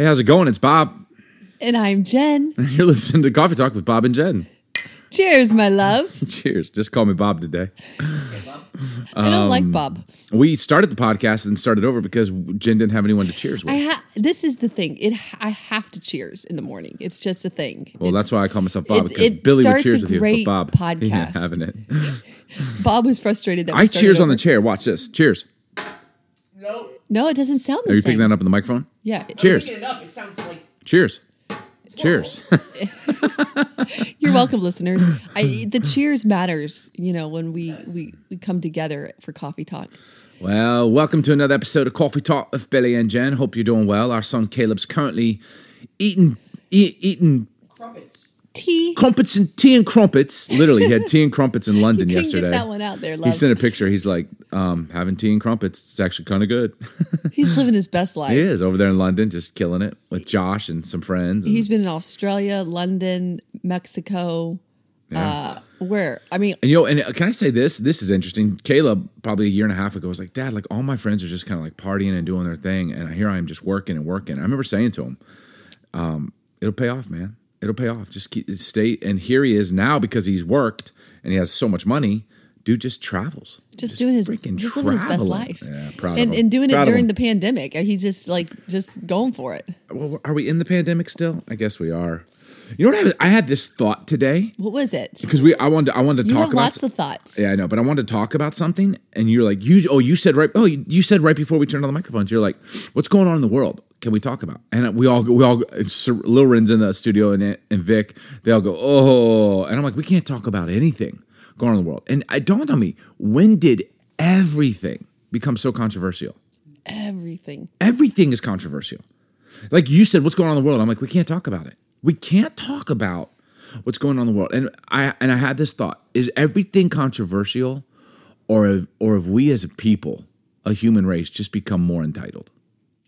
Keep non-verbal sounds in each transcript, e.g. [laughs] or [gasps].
Hey, how's it going? It's Bob. And I'm Jen. [laughs] You're listening to Coffee Talk with Bob and Jen. Cheers, my love. [laughs] Cheers. Just call me Bob today. I don't Um, like Bob. We started the podcast and started over because Jen didn't have anyone to cheers with. I ha- this is the thing. It I have to cheers in the morning. It's just a thing. well, that's why I call myself Bob it- because it Billy would starts cheers a with you, but great Bob he ain't podcast. having it. [laughs] Bob was frustrated that we I started cheers on the chair. Watch this. Cheers. No, it doesn't sound the Are you same. picking that up in the microphone? Yeah. Cheers. Picking it up, it sounds like Cheers. Cheers. [laughs] [laughs] You're welcome, listeners. I, the cheers matters, you know, when we, we we come together for coffee talk. well, welcome to another episode of Coffee Talk with Billy and Jen. Hope you're doing well. Our son Caleb's currently eating eat, eating crumpets. Tea. crumpets and tea and crumpets. Literally, he had tea and crumpets in [laughs] London yesterday. get that one out there, He sent a picture. He's like, um, having tea and crumpets. It's actually kind of good. [laughs] He's living his best life. he is over there in London, just killing it with Josh and some friends. and- He's been in Australia, London, Mexico. Uh, where? I mean, And you know, and can I say this? This is interesting. Caleb, probably a year and a half ago, was like, Dad, like all my friends are just kind of like partying and doing their thing, and here I am just working and working. I remember saying to him, um, "It'll pay off, man. It'll pay off. Just keep stay." And here he is now because he's worked and he has so much money. Dude just travels, just, doing his freaking just living his best life. Yeah, proud and, and doing Proud it during the pandemic. He's just like just going for it. Well, are we in the pandemic still? I guess we are. You know what? I, was- I had this thought today What was it? because we. I wanted. I wanted to You talk have about. lots of thoughts. Yeah, I know, but I wanted to talk about something, and you're like, you, oh, you said right, oh, you, you said right before we turned on the microphones, you're like, what's going on in the world? Can we talk about? And we all, we all, Lil Ren's in the studio, and and Vic, they all go, oh, and I'm like, we can't talk about anything going on in the world. And it dawned on me, when did everything become so controversial? Everything. Everything is controversial. Like you said, what's going on in the world? I'm like, we can't talk about it. We can't talk about what's going on in the world. And I and I had this thought: is everything controversial, or or have we as a people, a human race, just become more entitled?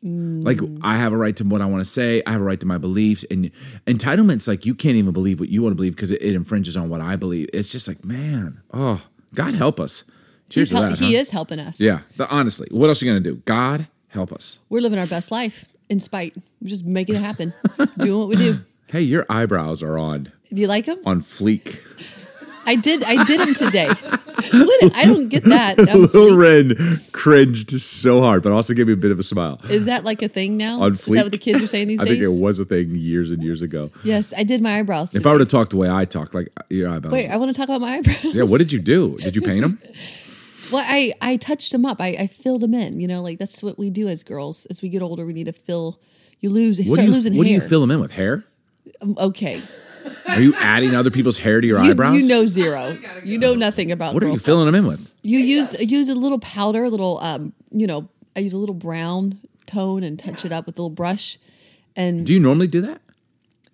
Like mm. I have a right to what I want to say. I have a right to my beliefs. And entitlements, like you can't even believe what you want to believe because it, it infringes on what I believe. It's just like, man, oh, God help us. Cheers hel- that. he huh? is helping us. Yeah, but honestly, what else are you gonna do? God help us. We're living our best life in spite. We're just making it happen. Doing what we do. [laughs] Hey, your eyebrows are on Do you like them? on fleek. I did. I did him today. I don't get that. [laughs] Lil Ren cringed so hard, but also gave me a bit of a smile. is that like a thing now? On Is that what the fleek? kids are saying [laughs] these I days? think it was a thing years and years ago. Yes, I did my eyebrows. If I were to talk the way I talk, like your eyebrows. Wait, I want to talk about my eyebrows. yeah, what did you do? Did you paint them? [laughs] Well, I I touched them up. I, I filled them in. You know, like that's what we do as girls. As we get older, we need to fill. You lose. What start do you losing What hair. do you fill them in with? Hair? Um, Okay, Are you adding other people's hair to your you, eyebrows? you know zero. You know nothing about. what are you stuff. filling them in with? You use use a little powder, a little um. You know, I use a little brown tone and touch it up with a little brush. And Do you normally do that?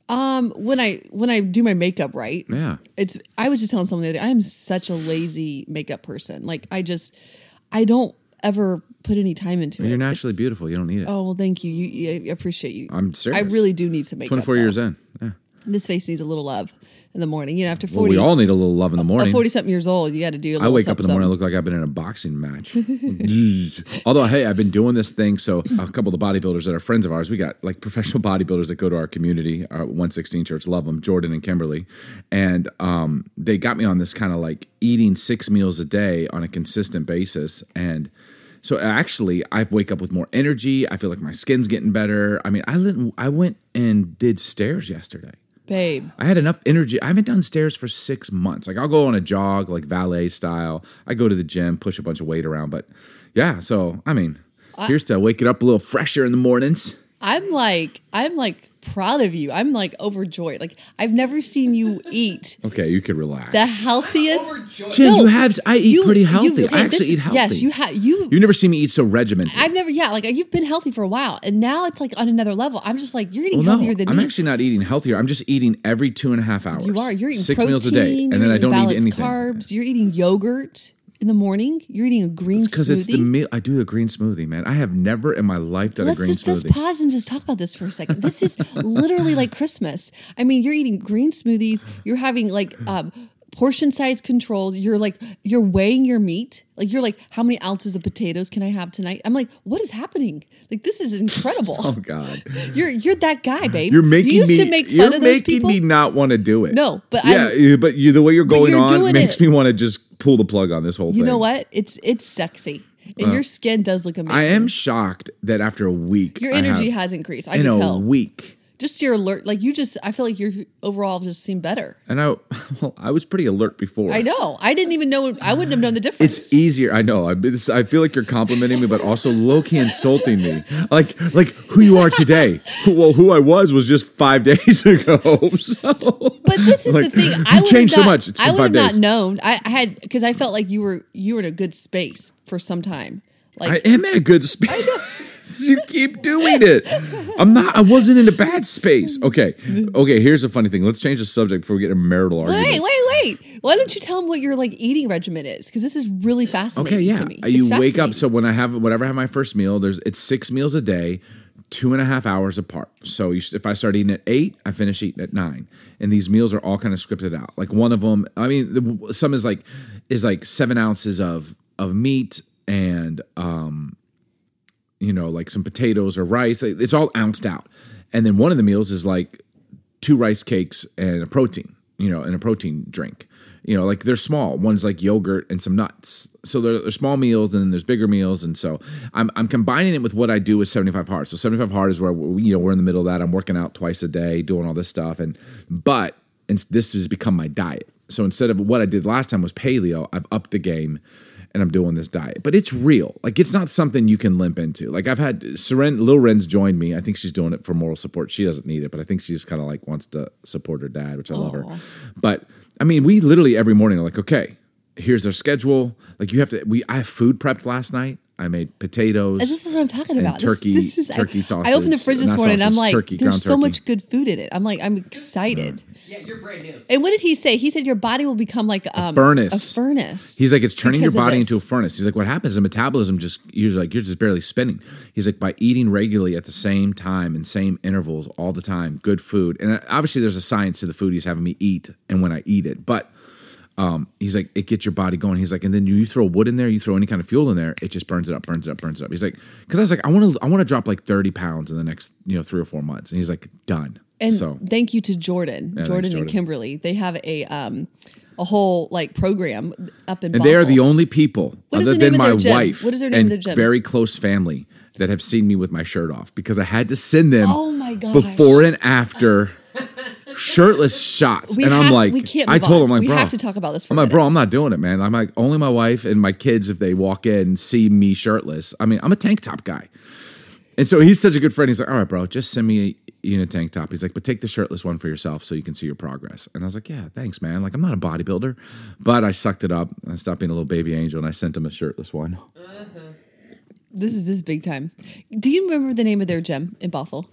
um, when I when I do my makeup right, Yeah. it's I was just telling someone the other day, I am such a lazy makeup person. Like I just I don't ever put any time into it. You're naturally It's- beautiful. You don't need it. Oh well, thank you. You, you I appreciate you. I'm serious. I really do need some makeup. 24 though. years in. Yeah. This face needs a little love in the morning. You know, after Well, forty, we all need a little love in the morning. forty something years old, you got to do. A I wake up in the morning, I look like I've been in a boxing match. [laughs] Although, hey, I've been doing this thing. So, a couple of the bodybuilders that are friends of ours, we got like professional [laughs] bodybuilders that go to our community, our 116 church, love them, Jordan and Kimberly. And um, they got me on this kind of like eating six meals a day on a consistent basis. And so, actually, I wake up with more energy. I feel like my skin's getting better. I mean, I, I went and did stairs yesterday. Babe. I had enough energy. I haven't done stairs for six months. Like I'll go on a jog, like valet style. I go to the gym, push a bunch of weight around. But yeah, so I mean, here's to wake it up a little fresher in the mornings. I'm like, I'm like proud of you. I'm like overjoyed. Like I've never seen you eat Okay, you can relax. the healthiest. Overjoyed. Jen, No, you have. I eat you- pretty you- healthy. okay, I actually this- eat healthy. Yes, you have. You. You never see me eat so regimented. I've never. Yeah, like you've been healthy for a while, and now it's like on another level. I'm just like you're eating well, no, healthier than I'm me. actually not eating healthier. I'm just eating every two and a half hours. you are. You're eating six protein, meals a day, and you're then I don't eat balanced anything. carbs. You're eating yogurt in the morning. You're eating a green smoothie. Because it's the meal. I do a green smoothie, man. I have never in my life done Let's a green just, just smoothie. pause and just talk about this for a second. This is literally like Christmas. I mean, you're eating green smoothies. You're having like um, portion size controls. You're like you're weighing your meat. Like you're like, how many ounces of potatoes can I have tonight? I'm like, what is happening? Like this is incredible. Oh God, [laughs] You're you're that guy, babe. you're making you used me. to make fun you're of making people. me not want to do it. No, but yeah, I- you- but you the way you're going you're on makes it. me want to just pull the plug on this whole you thing. You know what? It's it's sexy, and uh, your skin does look amazing. I am shocked that after a week, Your energy has increased. I in can a tell. week. Just your alert. Like you just. I feel like you're overall just seem better. And I, [laughs] well, I was pretty alert before. I know. I didn't even know. I wouldn't have known the difference. It's easier. I know. I, I feel like you're complimenting me, but also low key insulting me. Like, like who you are today. [laughs] Well, who I was was just five [laughs] days ago. So, But this is like, the thing. I would changed not, so much. It's I would five have not known. I, I had because I felt like you were you were in a good space for some time. Like I am in a good space. [laughs] you keep doing it. I'm not. I wasn't in a bad space. Okay. Okay. Here's a funny thing. Let's change the subject before we get a marital argument. wait, wait, wait. Why don't you tell them what your like eating regimen is? Because this is really fascinating Okay, yeah. to me. You wake up. So when I have whatever I have my first meal, there's it's six meals a day, two and a half hours apart. So you, if I start eating at eight, I finish eating at nine, and these meals are all kind of scripted out. Like one of them, I mean, some is like is like seven ounces of of meat and um, you know, like some potatoes or rice. It's all ounced out, and then one of the meals is like two rice cakes and a protein, you know, and a protein drink. You know, like they're small. One's like yogurt and some nuts. So they're, they're small meals, and then there's bigger meals. And so I'm, I'm combining it with what I do with 75 hard. So 75 hard is where we, you know we're in the middle of that. I'm working out twice a day, doing all this stuff, and but and this has become my diet. So instead of what I did last time was paleo, I've upped the game and I'm doing this diet. But it's real. Like it's not something you can limp into. Like I've had Seren, Lil Ren's joined me. I think she's doing it for moral support. She doesn't need it, but I think she just kind of like wants to support her dad, which I love her. But I mean, we literally every morning are like, okay, here's our schedule. Like you have to. We I have food prepped last night. I made potatoes. This is what I'm talking about. Turkey, this, is, turkey I, sausage. I opened the fridge this morning and I'm like, turkey, there's so turkey. much good food in it. I'm like, I'm excited. Yeah, you're brand new. And what did he say? He said your body will become like um, furnace. A furnace. He's like, it's turning your body into a furnace. He's like, what happens? The metabolism just you're like you're just barely spinning. He's like, by eating regularly at the same time and same intervals all the time, good food. And uh, obviously, there's a science to the food he's having me eat and when I eat it. But um, he's like, it gets your body going. He's like, and then you throw wood in there, you throw any kind of fuel in there, it just burns it up, burns it up, burns it up. He's like, because I was like, I want to, I want to drop like 30 pounds in the next, you know, three or four months. And he's like, done. And so thank you to Jordan, thanks, Jordan and Kimberly. They have a um a whole like program up in. And they are the only people, What other than my wife What is their name and their gym? very close family, that have seen me with my shirt off because I had to send them Oh my gosh. before and after shirtless shots. We and I'm like, we can't I told on. him, like, We bro, have to talk about this for I'm like, bro, I'm not doing it, man. I'm like, only my wife and my kids, if they walk in, see me shirtless. I mean, I'm a tank top guy. And so he's such a good friend. He's like, all right, bro, just send me a, a tank top. He's like, but take the shirtless one for yourself so you can see your progress. And I was like, yeah, thanks, man. Like, I'm not a bodybuilder, but I sucked it up. I stopped being a little baby angel and I sent him a shirtless one. Uh-huh. This is this is big time. Do you remember the name of their gym in Bothell?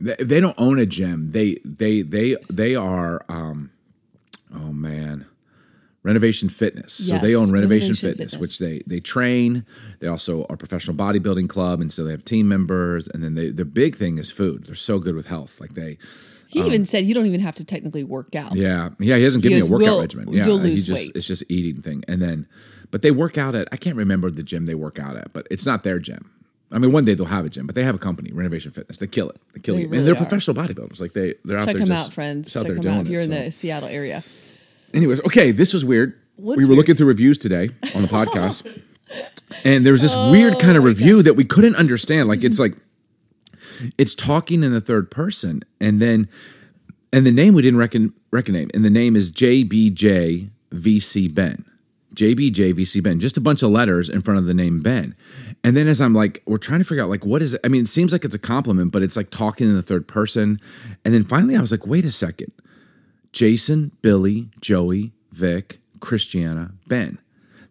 They, they don't own a gym. They they they they are um oh man. Renovation Fitness. so they own Renovation, Renovation Fitness, Fitness. which they they train. They also are a professional bodybuilding club, and so they have team members. And then they, the big thing is food. They're so good with health. Like they, He even said you don't even have to technically work out. Um, yeah, yeah. He hasn't given me a workout we'll- regimen. Yeah, you'll he lose just weight. it's just eating thing. And then, but they work out at I can't remember the gym they work out at, but it's not their gym. I mean, one day they'll have a gym, but they have a company, Renovation Fitness. They kill it. They kill They it. really and they're are. professional bodybuilders. Like they, they're out there. Check them out, friends. Check them out if you're it, in so. the Seattle area. Anyways, okay, this was weird. What's we were weird? looking through reviews today on the [laughs] podcast, and there was this oh weird kind of review that we couldn't understand. Like it's like it's talking in the third person, and then and the name we didn't reckon recognize, and the name is JBJ VC Ben. JBJ VC Ben, just a bunch of letters in front of the name Ben. And then as I'm like, we're trying to figure out like what is it? I mean, it seems like it's a compliment, but it's like talking in the third person. And then finally I was like, wait a second. Jason, Billy, Joey, Vic, Christiana, Ben.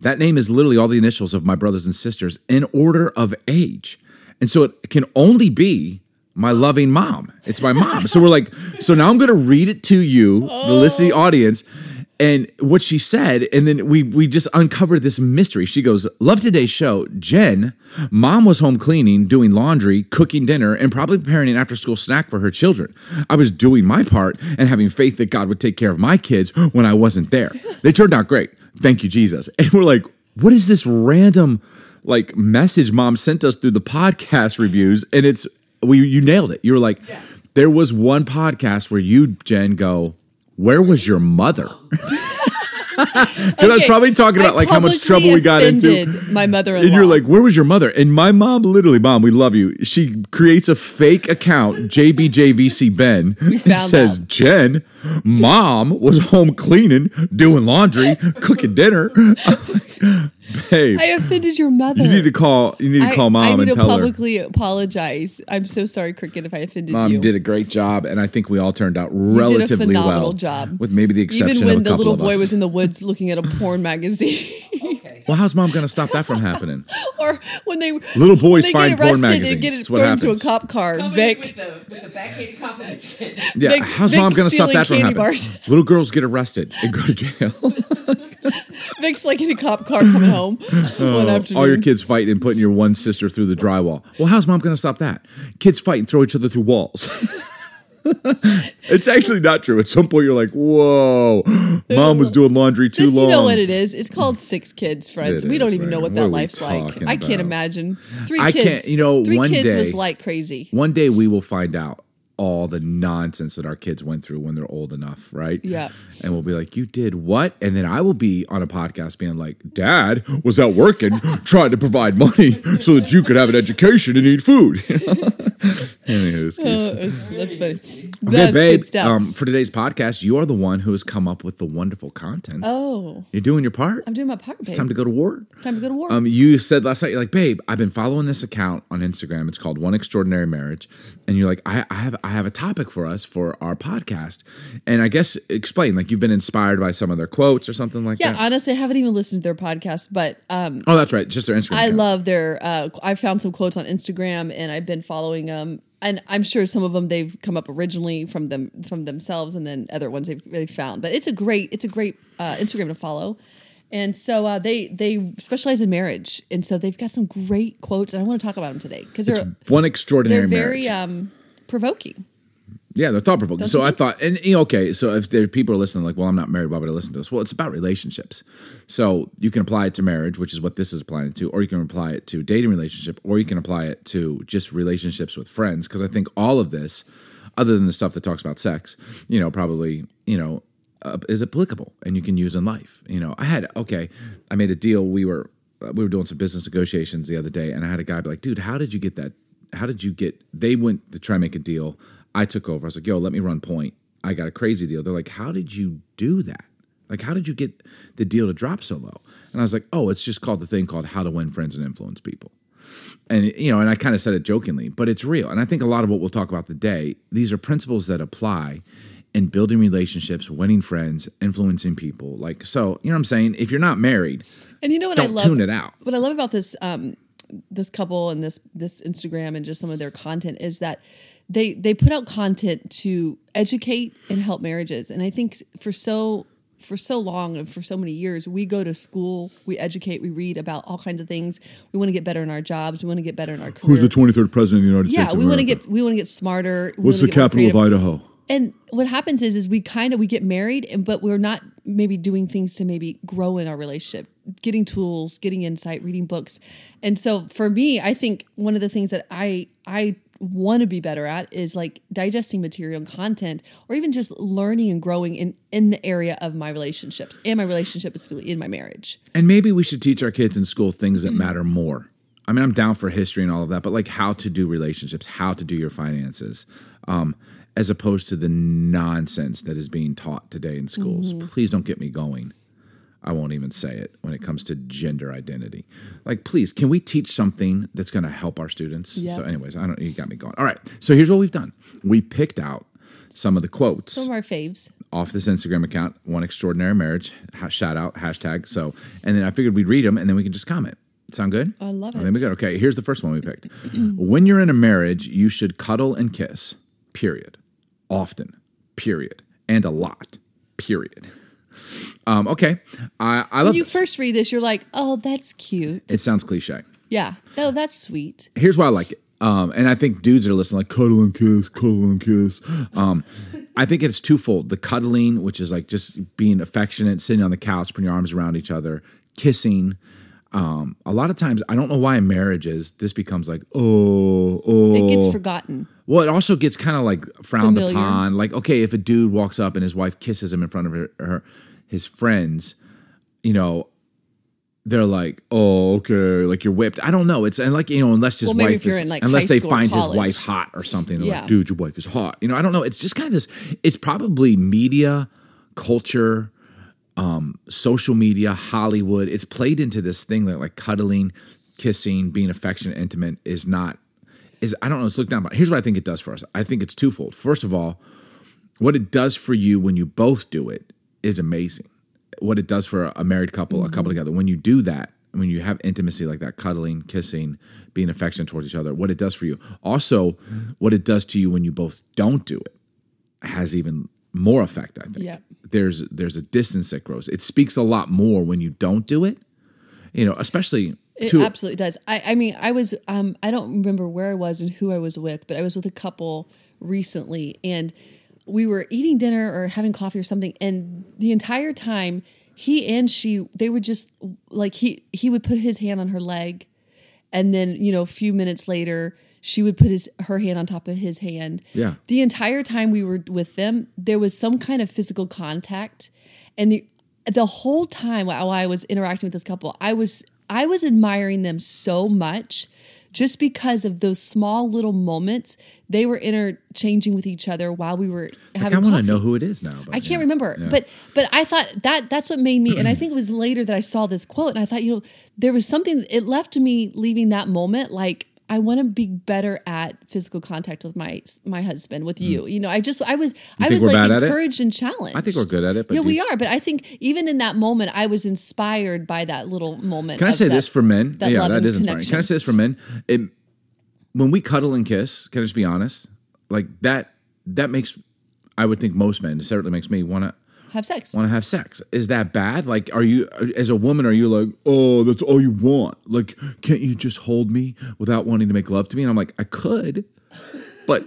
That name is literally all the initials of my brothers and sisters in order of age. And so it can only be my loving mom. It's my mom. so we're like, so now I'm going to read it to you, the listening oh. audience. And what she said, and then we we just uncovered this mystery. She goes, "Love today's show, Jen. Mom was home cleaning, doing laundry, cooking dinner, and probably preparing an after school snack for her children. I was doing my part and having faith that God would take care of my kids when I wasn't there. They turned out great. Thank you, Jesus." [laughs] And we're like, "What is this random?" Like message mom sent us through the podcast reviews, and it's we you nailed it. You were like, there was one podcast where you, Jen, go, Where was your mother? [laughs] Because I was probably talking about I like how much trouble we got into. My mother-in-law. And you're like, where was your mother? And my mom, literally, mom, we love you. She creates a fake account, JBJVC Ben, [laughs] and found says, out. Jen, mom was home cleaning, doing laundry, cooking dinner. [laughs] I'm Babe, I offended your mother. you need to call. You need to I- call mom I need and to tell her. publicly apologize. I'm so sorry, Cricket, if I offended Mom you. Mom did a great job, and I think we all turned out You did a relatively phenomenal well. job. with maybe the exception Even of when a the little boy was in the woods looking at a porn magazine, well, how's mom going to stop that from happening? [laughs] or when they Little boys they find get porn arrested magazines. and get That's what thrown into a cop car. Coming Vic, with the with the backhanded compliment. Yeah, Vic- how's Vic mom going to stop that from happening? bars. Little girls get arrested and go to jail. [laughs] [laughs] Vic's like in a cop car coming home [laughs] one afternoon. Oh, all your kids fighting and putting your one sister through the drywall. Well, how's mom going to stop that? Kids fight and throw each other through walls. [laughs] it's actually not true. At some point, you're like, "Whoa, [gasps] mom was doing laundry too long." you know what it is? It's called six kids, friends. It we don't even know right. what What that life's like. talking I can't imagine. Three I kids. can't- you know, three one kids day- was like crazy. One day we will find out all the nonsense that our kids went through when they're old enough, right? Yeah. And we'll be like, You did what? And then I will be on a podcast being like, Dad was out working, [laughs] trying to provide money so that you could have an education and eat food. [laughs] Anywho. Uh, that's funny. Okay, That's babe. Um, for today's podcast, you are the one who has come up with the wonderful content. oh, You're doing your part. I'm doing my part. Babe. It's time to go to war. Time to go to war. Um, you said last night, you're like, babe, I've been following this account on Instagram. It's called One Extraordinary Marriage, and you're like, I, I have, I have a topic for us for our podcast, and I guess explain, like, you've been inspired by some of their quotes or something like yeah, that. Yeah, honestly, I haven't even listened to their podcast, but um, oh, that's right, just their Instagram. I account. love their. Uh, I found some quotes on Instagram, and I've been following them. And I'm sure some of them they've come up originally from them from themselves, and then other ones they've really found. But it's a great it's a great uh, Instagram to follow. And so uh, they they specialize in marriage, and so they've got some great quotes, and I want to talk about them today because they're One Extraordinary they're very Marriage. um, provoking. Yeah, they're thought provoking. So I thought, and you know, okay, so if there people are listening, like, well, I'm not married, why would I listen to this? Well, it's about relationships. So you can apply it to marriage, which is what this is applying to, or you can apply it to dating relationship, or you can apply it to just relationships with friends. Because I think all of this, other than the stuff that talks about sex, you know, probably, you know, uh, is applicable and you can use in life. You know, I had okay, I made a deal. We were uh, we were doing some business negotiations the other day, and I had a guy be like, "Dude, how did you get that? How did you get?" They went to try and make a deal. I took over. I was like, "Yo, let me run point." I got a crazy deal. They're like, "How did you do that? Like, how did you get the deal to drop so low?" And I was like, "Oh, it's just called the thing called how to win friends and influence people." and you know and i kind of said it jokingly but it's real and i think a lot of what we'll talk about today these are principles that apply in building relationships winning friends influencing people like so you know what i'm saying if you're not married And you know what I love? tune it out. What I love about this um, this couple and this this Instagram and just some of their content is that they they put out content to educate and help marriages. And I think for so for so long and for so many years, we go to school, we educate, we read about all kinds of things. We want to get better in our jobs. We want to get better in our career. who's the 23rd president of the united yeah, states Yeah, we want to get we want to get smarter. What's the capital of idaho And what happens is, is we kind of we get married, and but we're not maybe doing things to maybe grow in our relationship, getting tools, getting insight, reading books, and so for me, I think one of the things that I I want to be better at is like digesting material and content, or even just learning and growing in in the area of my relationships and my relationship is in my marriage. And maybe we should teach our kids in school things Mm-hmm. that matter more. I mean, I'm down for history and all of that, but like how to do relationships, how to do your finances, um, as opposed to the nonsense that is being taught today in schools. Mm-hmm. Please don't get me going. I won't even say it when it comes to gender identity. Like, please, can we teach something that's going to help our students? Yeah. So, anyways, I don't. You got me going. All right. So here's what we've done. We picked out some of the quotes Some of our faves. off this Instagram account, one extraordinary marriage, ha- shout out, hashtag. So, and then I figured we'd read them and then we can just comment. Sound good? I love I it. think we good. Okay, here's the first one we picked. when you're in a marriage, you should cuddle and kiss, period. Often, period. And a lot, period. Um, okay, I, I love When you this. first read this, you're like, oh, that's cute. it sounds cliche. Yeah. Oh, that's sweet. Here's why I like it. Um, and I think dudes are listening like cuddle and kiss, cuddle and kiss. Um, I think it's twofold: the cuddling, which is like just being affectionate, sitting on the couch, putting your arms around each other, kissing. Um, a lot of times, I don't know why in marriages this becomes like, oh, oh, It gets forgotten. Well, it also gets kind of like frowned Familiar. upon. Like, okay, if a dude walks up and his wife kisses him in front of her, her his friends, you know, they're like, oh, okay, like you're whipped. I don't know. It's and like you know, unless his Well, wife is, like, unless they find his wife hot or something. They're Yeah. like, dude, your wife is hot. You know, I don't know. It's just kind of this. It's probably media, culture, um, social media, Hollywood. It's played into this thing that like cuddling, kissing, being affectionate, intimate is not is I don't know. It's looked down. But here's what I think it does for us. I think it's twofold. First of all, what it does for you when you both do it is amazing. What it does for a married couple, a couple mm-hmm. together, when you do that, when you have intimacy like that, cuddling, kissing, being affectionate towards each other, what it does for you. Also, mm-hmm. what it does to you when you both don't do it has even more effect. I think. Yep. There's there's a distance that grows. It speaks a lot more when you don't do it. You know, especially It to absolutely does. I, I mean, I was, um, I don't remember where I was and who I was with, but I was with a couple recently and we were eating dinner or having coffee or something. And the entire time he and she, they would just like, he, he would put his hand on her leg. And then, you know, a few minutes later, she would put his, her hand on top of his hand. Yeah. The entire time we were with them, there was some kind of physical contact. And the, the whole time while I was interacting with this couple, I was I was admiring them so much just because of those small little moments they were interchanging with each other while we were having. I want to know who it is now. but I can't yeah. remember, Yeah. but but I thought that that's what made me, and I think it was later that I saw this quote, and I thought, you know, there was something. It left me leaving that moment like I want to be better at physical contact with my my husband, with you. You know, I just I was I Mm. was like bad at it? encouraged and challenged. I think we're good at it, but yeah, do- we are. But I think even in that moment, I was inspired by that little moment. Can I say that- this for men? that yeah, that is inspiring. Can I say this for men? It, when we cuddle and kiss, can I just be honest? Like that, that makes I would think most men. It certainly makes me want to have sex? want to have sex. Is that bad? Like, are you as a woman? Are you like, oh, that's all you want? Like, can't you just hold me without wanting to make love to me? And I'm like, I could, but.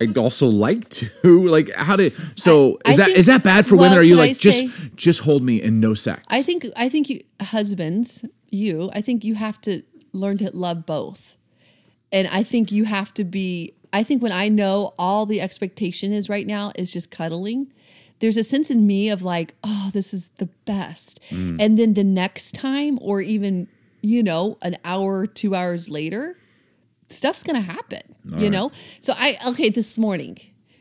I'd also like to [laughs] like how to so I- is I that think- is that bad for well, women? Are you can I like just say- just hold me and no sex? I think I think you husbands, you, I think you have to learn to love both. And I think you have to be I think when I know all the expectation is right now is just cuddling, there's a sense in me of like, oh, this is the best. Mm. And then the next time or even, you know, an hour, 2 hours later, stuff's to happen, you know? So I okay, this morning,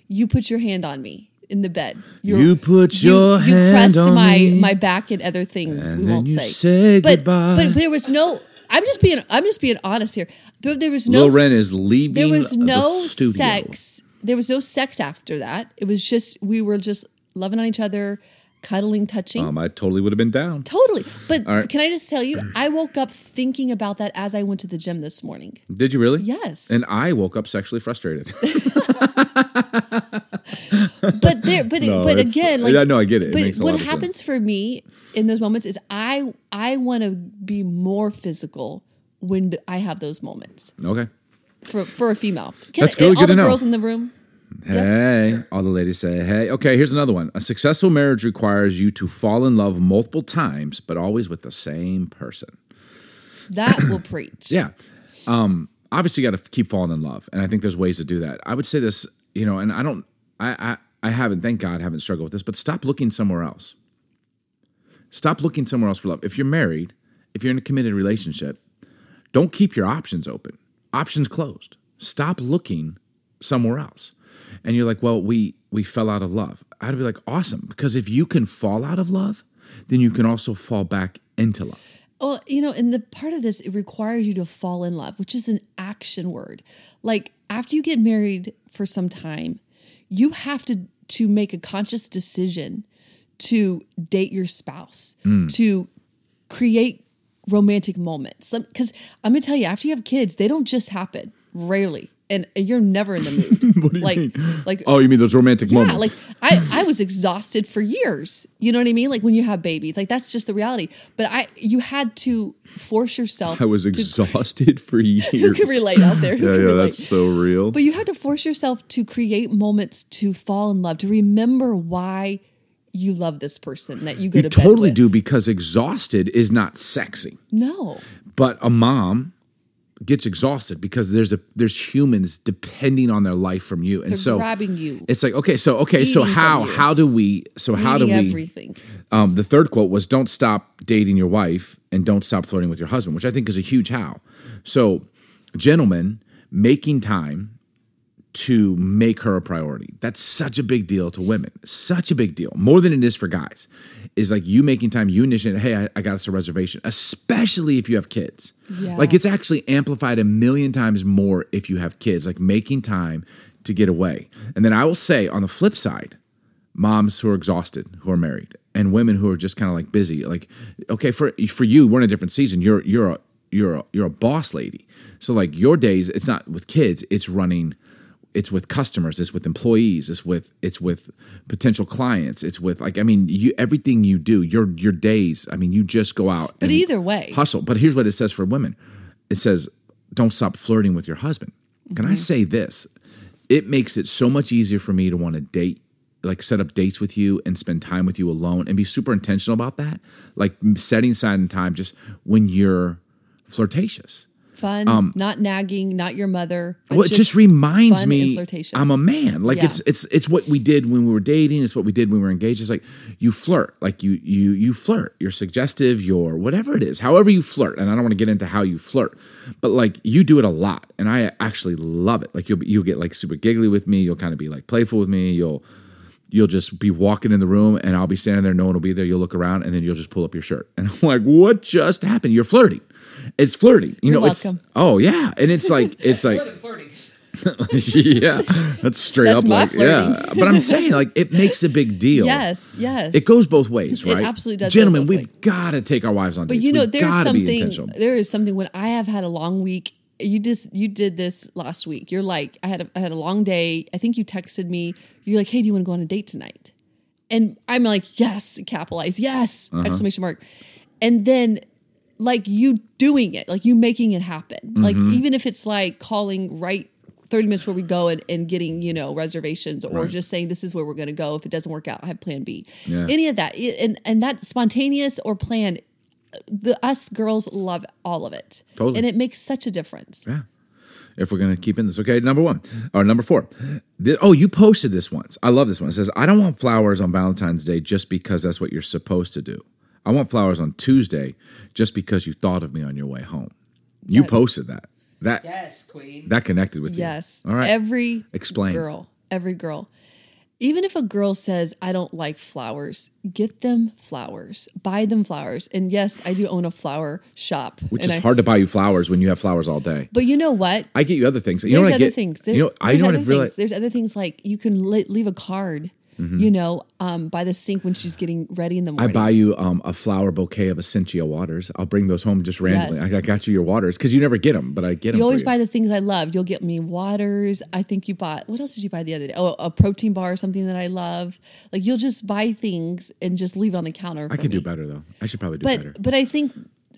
you put your hand on me in the bed. You're- You put your you on my my back and other things And we won't you say. say but goodbye. but there was no. I'm just being I'm just being honest here. But there was no. Lil Ren is leaving. There was no studio. sex. There was no sex after that. It was just we were just loving on each other, cuddling, touching. Um, I totally would have been down. Totally. But right. can I just tell you, I woke up thinking about that as I went to the gym this morning. Did you really? Yes. And I woke up sexually frustrated. [laughs] But there but No, but again, like no, I get it. It But a what happens for me in those moments is I I want to be more physical when I have those moments. okay. For for a female. Can, That's good, All good the to know. girls in the room. Yes. Hey, all the ladies say hey. Okay, here's another one. A successful marriage requires you to fall in love multiple times, but always with the same person. That will [coughs] preach. Yeah. Um, obviously, you got to keep falling in love, and I think there's ways to do that. I would say this, you know, and I don't, I, I, I haven't, thank God, haven't struggled with this, but stop looking somewhere else. Stop looking somewhere else for love. If you're married, if you're in a committed relationship, don't keep your options open. Options closed. Stop looking somewhere else. And you're like, well, we we fell out of love. I'd be like, awesome, because if you can fall out of love, then you can also fall back into love. Well, you know, and the part of this, it requires you to fall in love, which is an action word. Like after you get married for some time, you have to to make a conscious decision to date your spouse, hmm. to create romantic moments. Because I'm gonna tell you, after you have kids, they don't just happen. Rarely. And you're never in the mood. [laughs] What do you like, mean? like Oh, you mean those romantic yeah, moments? like I, I was exhausted for years. You know what I mean? Like when you have babies, like that's just the reality. But I, you had to force yourself. I was to- exhausted for [laughs] years. Who can relate out there? Who [laughs] Yeah, yeah, relate? that's so real. But you had to force yourself to create moments to fall in love, to remember why you love this person that you go you to bed totally do because exhausted is not sexy. No. But a mom gets exhausted because there's a there's humans depending on their life from you, and They're so grabbing you. It's like okay, so okay, so how how do we so how do we everything. Um, the third quote was "Don't stop dating your wife and don't stop flirting with your husband," which I think is a huge how. So, gentlemen, making time to make her a priority. That's such a big deal to women. Such a big deal. More than it is for guys. Is like you making time, you initiate, hey, I, I got us a reservation, especially if you have kids. Yeah. Like it's actually amplified a million times more if you have kids, like making time to get away. And then I will say on the flip side, moms who are exhausted, who are married, and women who are just kind of like busy. Like, okay, for for you, we're in a different season. You're you're a you're a, you're a boss lady. So like your days, it's not with kids. It's running. It's with customers. It's with employees. It's with it's with potential clients. It's with like I mean, you everything you do. Your your days. I mean, you just go out. But and either way, hustle. But here's what it says for women. It says, "Don't stop flirting with your husband." Can Mm-hmm. I say this? It makes it so much easier for me to want to date, like set up dates with you and spend time with you alone and be super intentional about that. Like setting aside in time just when you're flirtatious. Fun, um, not nagging, not your mother. but Well, it just, reminds me. I'm a man. Like Yeah. it's it's it's what we did when we were dating. It's what we did when we were engaged. It's like you flirt. Like you you you flirt. You're suggestive. You're whatever it is. However you flirt. And I don't want to get into how you flirt, but like you do it a lot, and I actually love it. Like you'll you'll get like super giggly with me. You'll kind of be like playful with me. You'll you'll just be walking in the room and I'll be standing there, no one will be there. You'll look around and then you'll just pull up your shirt. And I'm like, what just happened? You're flirting. It's flirting. You You're know, it's oh yeah. And it's like [laughs] it's like flirting. [laughs] yeah, that's straight That's up my like yeah. But I'm saying like it makes a big deal. Yes, yes. It goes both ways, It right? absolutely does go Gentlemen, both we've got to take our wives on But dates. you know, We've there's gotta be something. There is something when I have had a long week. You just you did this last week. You're like, I had a, I had a long day. I think you texted me. You're like, hey, do you want to go on a date tonight? And I'm like, yes, capitalize, yes, Uh-huh. exclamation mark. And then like you doing it, like you making it happen. Like Mm-hmm. even if it's like calling right 30 minutes before we go and, and getting, you know, reservations or Right. just saying this is where we're gonna go. If it doesn't work out, I have plan B. Yeah. Any of that. And and that spontaneous or plan, the us girls love all of it. Totally. And it makes such a difference. Yeah. If we're gonna keep in this, okay. Number one or number four. Thi- oh, you posted this once. I love this one. It says, "I don't want flowers on Valentine's Day just because that's what you're supposed to do. I want flowers on Tuesday just because you thought of me on your way home." You Yes. posted that. That Yes, queen. that connected with you. Yes. All right. Every Explain. girl, every girl. Even if a girl says, I don't like flowers, get them flowers. Buy them flowers. And yes, I do own a flower shop. Which is I- hard to buy you flowers when you have flowers all day. But you know what? I get you other things. You know There's what I other get? things. There- you know, I there's know what realized. There's other things like you can leave a card, you know, um, by the sink when she's getting ready in the Mm-hmm. I buy you um, a flower bouquet of Essentia waters. I'll bring those home just randomly. Yes. I got you your waters because you never get them, but I get them. You always for buy the things I love. You'll get me waters. I think you bought what else did you buy the other day? Oh, a protein bar, or something that I love. Like you'll just buy things and just leave it on the counter. I can do better though. I should probably do But better. but I think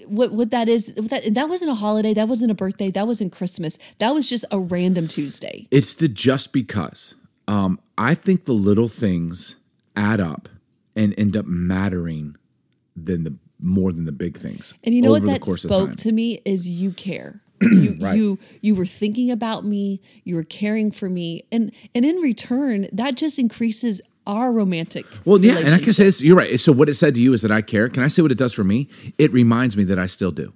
what what that is what that that wasn't a holiday. That wasn't a birthday. That wasn't Christmas. That was just a random Tuesday. It's the just because. Um, I think the little things add up and end up mattering than the more than the big things. And you know what that spoke to me is you care. [clears throat] You Right. you you were thinking about me, you were caring for me. And and in return, that just increases our romantic Well, yeah, and I can say this. You're right. So what it said to you is that I care. Can I say what it does for me? It reminds me that I still do.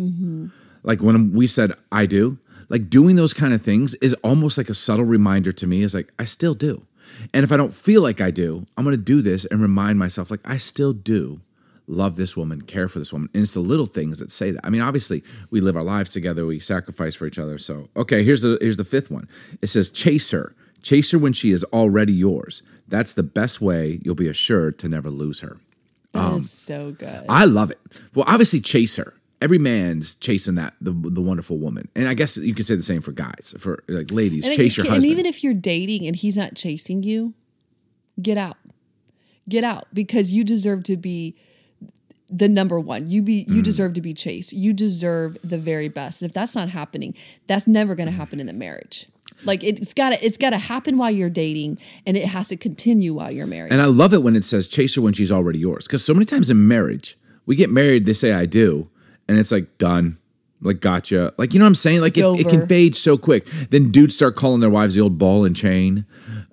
Mm-hmm. Like when we said I do, like doing those kind of things is almost like a subtle reminder to me. Is like I still do, and if I don't feel like I do, I'm going to do this and remind myself like I still do love this woman, care for this woman. And it's the little things that say that. I mean, obviously, we live our lives together, we sacrifice for each other. So, okay, here's the here's the fifth one. It says chase her. Chase her when she is already yours. That's the best way you'll be assured to never lose her. That um, is so good. I love it. Well, obviously, chase her. Every man's chasing that the the wonderful woman, and I guess you could say the same for guys. For like ladies, and, chase your husband. and even if you're dating and he's not chasing you, get out. Get out because you deserve to be the number one. You be you mm. deserve to be chased. You deserve the very best. And if that's not happening, that's never going to happen in the marriage. Like it, it's got to it's got to happen while you're dating, and it has to continue while you're married. And I love it when it says chase her when she's already yours. Because so many times in marriage, we get married, they say I do, and it's like done. Like gotcha. Like you know what I'm saying? Like it, it can fade so quick. Then dudes start calling their wives the old ball and chain.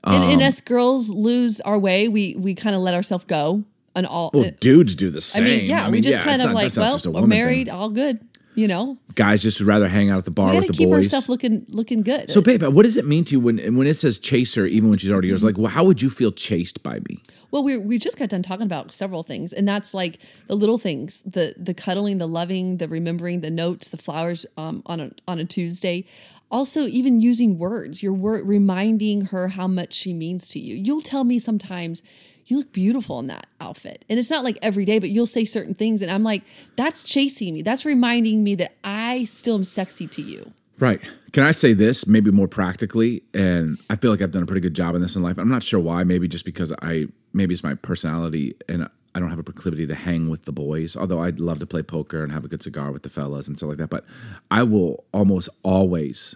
and, Um, and us girls lose our way. We we kind of let ourselves go, and all. Well, dudes do the same. I mean, yeah, we just yeah, kind of not- like, well, we're married, thing. all good. You know, Guys just would rather hang out at the bar we with to the keep boys. ourselves looking looking good. So, babe, what does it mean to you when when it says chaser, even when she's already yours? Mm-hmm. Like, well, how would you feel chased by me? Well, we we just got done talking about several things, and that's like the little things, the the cuddling, the loving, the remembering, the notes, the flowers um, on a on a Tuesday. Also, even using words, your word reminding her how much she means to you. You'll tell me sometimes you look beautiful in that outfit, and it's not like every day, but you'll say certain things, and I'm like, that's chasing me. That's reminding me that I still am sexy to you. Right. Can I say this maybe more practically? And I feel like I've done a pretty good job in this in life. I'm not sure why. Maybe just because I, maybe it's my personality and I don't have a proclivity to hang with the boys, although I'd love to play poker and have a good cigar with the fellas and stuff like that. But I will almost always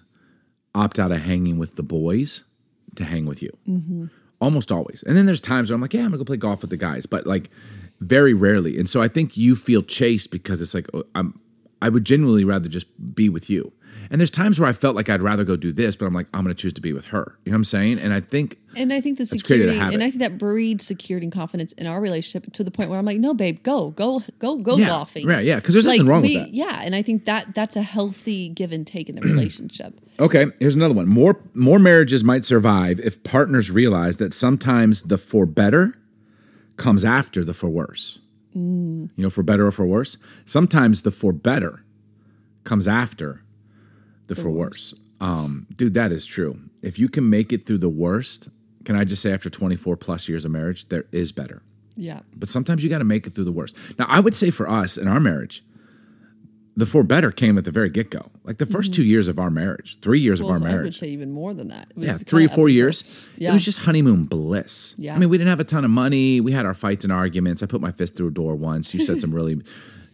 opt out of hanging with the boys to hang with you. Mm-hmm. Almost always. And then there's times where I'm like, yeah, I'm gonna go play golf with the guys, but like very rarely. And so I think you feel chased because it's like oh, I'm I would genuinely rather just be with you. And there's times where I felt like I'd rather go do this, but I'm like, I'm gonna choose to be with her. You know what I'm saying? And I think And I think the security, and I think that breeds security and confidence in our relationship to the point where I'm like, no, babe, go, go, go, go Yeah, golfing. right, yeah, 'cause there's like nothing wrong with that. Yeah, and I think that that's a healthy give and take in the [clears throat] relationship. Okay, here's another one. More more marriages might survive if partners realize that sometimes the for better comes after the for worse. Mm. You know, for better or for worse. Sometimes the for better comes after the for worse. Um, dude, that is true. If you can make it through the worst, can I just say after 24 plus years of marriage, there is better. Yeah, But sometimes you got to make it through the worst. Now, I would say for us in our marriage, the for better came at the very get go. Like the 1st two years of our marriage, three years well, of our marriage. I would say even more than that. It was Yeah, three or four years. Yeah. It was just honeymoon bliss. Yeah. I mean, we didn't have a ton of money. We had our fights and arguments. I put my fist through a door once. You said some really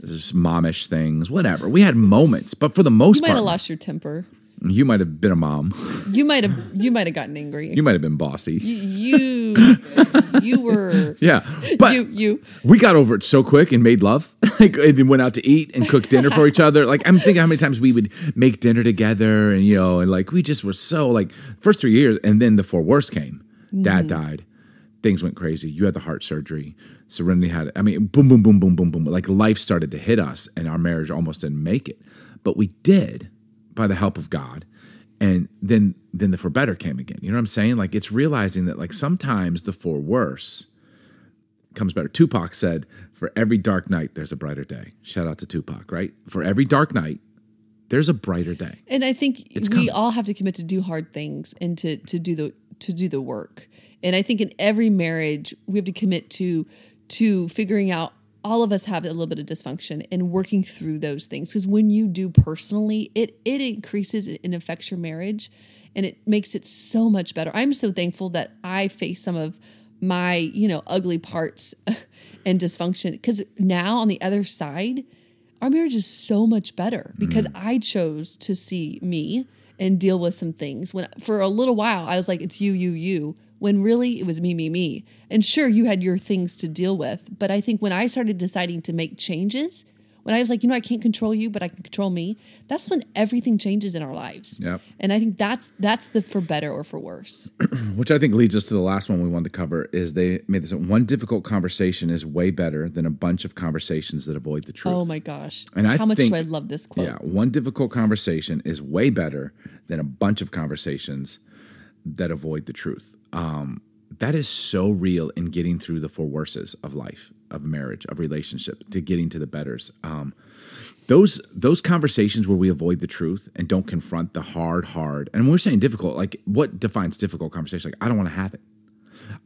just momish things, whatever. We had moments, but for the most You might part, have lost your temper. you might have been a mom. You might have you might have gotten angry. You might have been bossy. you you, you were [laughs] yeah, but you you we got over it so quick and made love. [laughs] like and went out to eat and cooked dinner for each other. Like I'm thinking how many times we would make dinner together and you know and like we just were so like first three years and then the for worst came. Dad mm-hmm. died. Things went crazy. You had the heart surgery. Serenity had I mean boom boom boom boom boom boom. Like life started to hit us and our marriage almost didn't make it. But we did by the help of God. And then then the for better came again. You know what I'm saying? Like it's realizing that like sometimes the for worse comes better. Tupac said, "For every dark night, there's a brighter day." Shout out to Tupac, right? For every dark night, there's a brighter day. And I think we coming. all have to commit to do hard things and to to do the to do the work. And I think in every marriage we have to commit to to figuring out all of us have a little bit of dysfunction and working through those things because when you do personally it it increases and affects your marriage and it makes it so much better. I'm so thankful that I face some of my, you know, ugly parts [laughs] and dysfunction cuz now on the other side our marriage is so much better because mm-hmm. I chose to see me and deal with some things. When for a little while I was like, it's you, you, you, when really it was me, me, me. And sure, you had your things to deal with, but I think when I started deciding to make changes, when I was like, you know, I can't control you, but I can control me, that's when everything changes in our lives. Yep. And I think that's that's the for better or for worse. [clears throat] Which I think leads us to the last one we wanted to cover is they made this one difficult conversation is way better than a bunch of conversations that avoid the truth. Oh my gosh. And I How much think- do I love this quote? Yeah, one difficult conversation is way better than a bunch of conversations that avoid the truth. Um, that is so real in getting through the for worses of life, of marriage, of relationship, to getting to the betters. Um, those those conversations where we avoid the truth and don't confront the hard, hard, and we're saying difficult. Like, what defines difficult conversation? Like, I don't want to have it.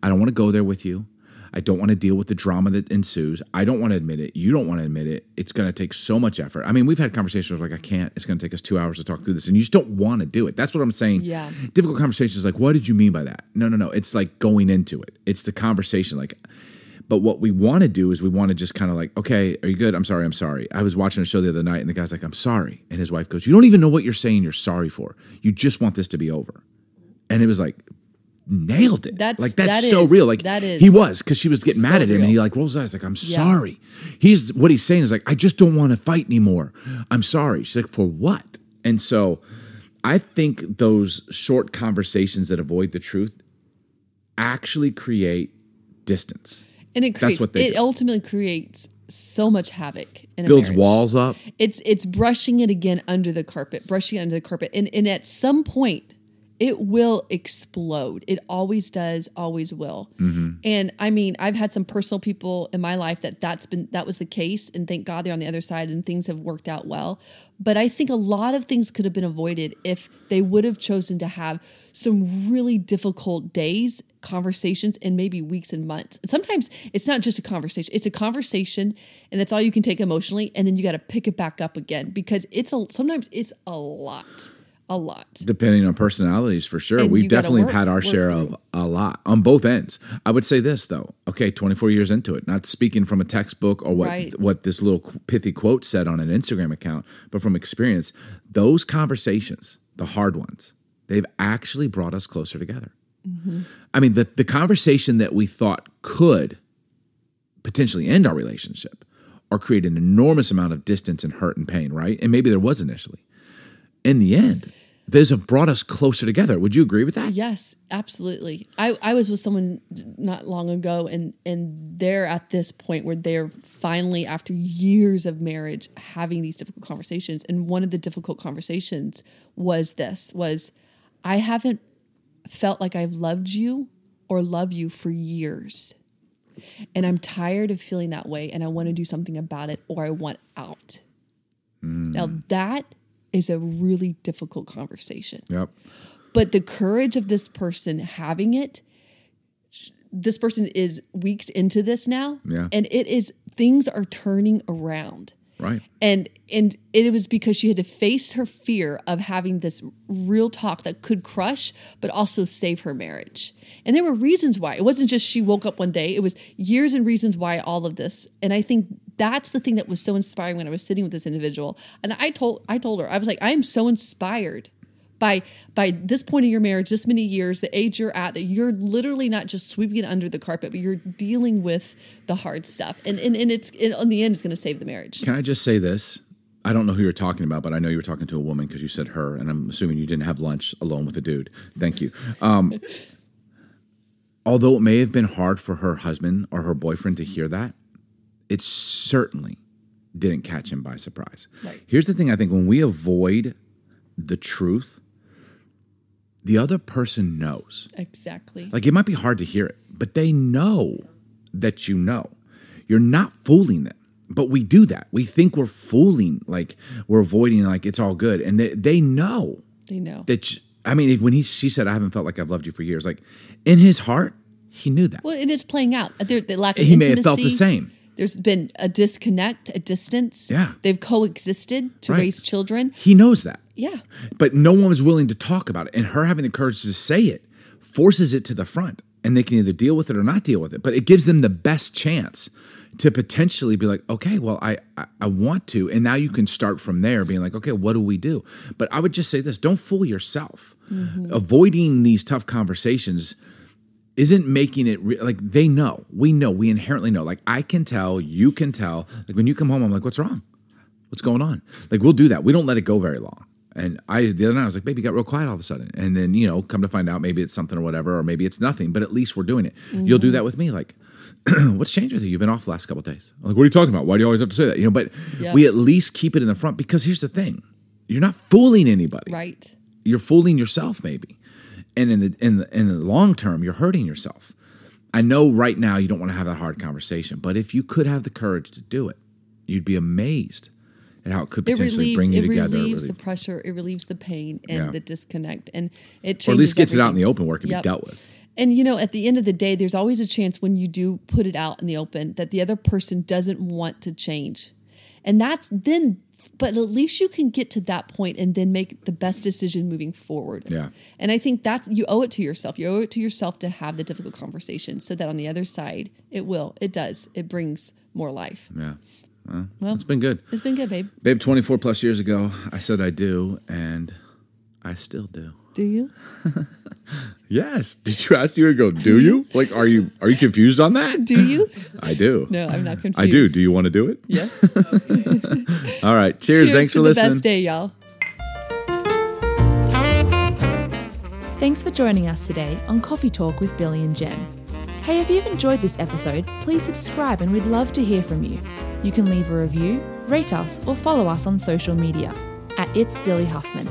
I don't want to go there with you. I don't want to deal with the drama that ensues. I don't want to admit it. You don't want to admit it. It's going to take so much effort. I mean, we've had conversations like, I can't. It's going to take us two hours to talk through this. And you just don't want to do it. That's what I'm saying. Yeah. Difficult conversations like, what did you mean by that? No, no, no. It's like going into it. It's the conversation. Like, but what we want to do is we want to just kind of like, okay, are you good? I'm sorry. I'm sorry. I was watching a show the other night and the guy's like, I'm sorry. And his wife goes, You don't even know what you're saying you're sorry for. You just want this to be over. And it was like, nailed it. That's- like that's that so is- real. Like that is he was because she was getting so mad at him, and real. he like rolls his eyes like, "I'm Yeah. sorry." He's what he's saying is like, "I just don't want to fight anymore. I'm sorry." She's like, "For what?" And so, I think those short conversations that avoid the truth actually create distance. And it That's creates what they it do. ultimately creates so much havoc in Builds walls up. It's it's brushing it again under the carpet, brushing it under the carpet, and and at some point it will explode. It always does, always will. Mm-hmm. And I mean, I've had some personal people in my life that that's been that was the case, and thank God they're on the other side, and things have worked out well. But I think a lot of things could have been avoided if they would have chosen to have some really difficult days, conversations, and maybe weeks and months. And sometimes it's not just a conversation; it's a conversation, and that's all you can take emotionally, and then you got to pick it back up again because it's a sometimes it's a lot, a lot. depending on personalities for sure And we've definitely work- had our share through. of a lot on both ends i would say this though okay 24 years into it not speaking from a textbook or what Right. what this little pithy quote said on an instagram account but from experience those conversations the hard ones they've actually brought us closer together Mm-hmm. i mean the, the conversation that we thought could potentially end our relationship or create an enormous amount of distance and hurt and pain right and maybe there was initially in the end, those have brought us closer together. Would you agree with that? Yes, absolutely. I, I was with someone not long ago and and they're at this point where they're finally after years of marriage having these difficult conversations and one of the difficult conversations was this was I haven't felt like I've loved you or love you for years. And I'm tired of feeling that way and I want to do something about it or I want out. Hmm. Now that is a really difficult conversation Yep. but the courage of this person having it this person is weeks into this now Yeah. and it is things are turning around Right. and and it was because she had to face her fear of having this real talk that could crush but also save her marriage. And there were reasons why. It wasn't just she woke up one day. It was years and reasons why all of this. And i think that's the thing that was so inspiring when i was sitting with this individual. And i told i told her i was like i am so inspired by by this point in your marriage this many years the age you're at that you're literally not just sweeping it under the carpet but you're dealing with the hard stuff and and, and it's in, in the end it's going to save the marriage Can I just say this? I don't know who you're talking about, but I know you were talking to a woman because you said her, and I'm assuming you didn't have lunch alone with a dude. Thank you. Um, [laughs] although it may have been hard for her husband or her boyfriend to hear that, it certainly didn't catch him by surprise. Right. Here's the thing I think when we avoid the truth, the other person knows. exactly Like it might be hard to hear it, but they know that you know. You're not fooling them. But we do that. We think we're fooling, like we're avoiding, like it's all good, and they, they know they know that. I mean, when he she said, "I haven't felt like I've loved you for years," like in his heart, he knew that. Well, it is playing out. There, the lack of he may have felt the same. There's been a disconnect, a distance. Yeah. They've coexisted to Right. raise children. He knows that. Yeah. but no one was willing to talk about it. And her having the courage to say it forces it to the front, and they can either deal with it or not deal with it. But it gives them the best chance to potentially be like, okay, well, I I, I want to, and now you can start from there, being like, okay, what do we do? But I would just say this: don't fool yourself. Mm-hmm. Avoiding these tough conversations isn't making it re- like they know. We know. We inherently know. Like I can tell, you can tell. Like when you come home, I'm like, what's wrong? What's going on? Like we'll do that. We don't let it go very long. And I the other night I was like, baby, got real quiet all of a sudden. And then, you know, come to find out maybe it's something or whatever, or maybe it's nothing, but at least we're doing it. You'll do mm-hmm. that with me. Like, [clears throat] what's changed with you? You've been off the last couple of days. I'm like, what are you talking about? Why do you always have to say that? You know, but we at least keep it in the front because here's the thing. You're not fooling anybody Right. you're fooling yourself maybe and in the in the in the long term you're hurting yourself i know right now you don't want to have that hard conversation but if you could have the courage to do it you'd be amazed at how it could It potentially relieves. bring you It together It relieves the pressure. It relieves the pain and Yeah. the disconnect, and it changes or at least gets it out in the open where it can Yep. be dealt with And you know, at the end of the day, there's always a chance when you do put it out in the open that the other person doesn't want to change. And that's then but at least you can get to that point and then make the best decision moving forward. Yeah. And I think that you owe it to yourself. You owe it to yourself to have the difficult conversation so that on the other side, it will. It does. It brings more life. Yeah. Well, Well- it's been good. It's been good, babe. Babe, 24 plus years ago, I said I do, and I still do. Do you? [laughs] Yes. Did you ask you ago, do you? Like, are you are you confused on that? Do you? I do. No, I'm not confused. I do. Do you want to do it? Yes. [laughs] All right. Cheers. Thanks to for the listening. best day, y'all. Thanks for joining us today on Coffee Talk with Billy and Jen. Hey, if you've enjoyed this episode, please subscribe and we'd love to hear from you. You can leave a review, rate us, or follow us on social media at It's Billy Huffman.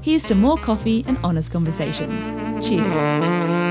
Here's to more coffee and honest conversations. Cheers.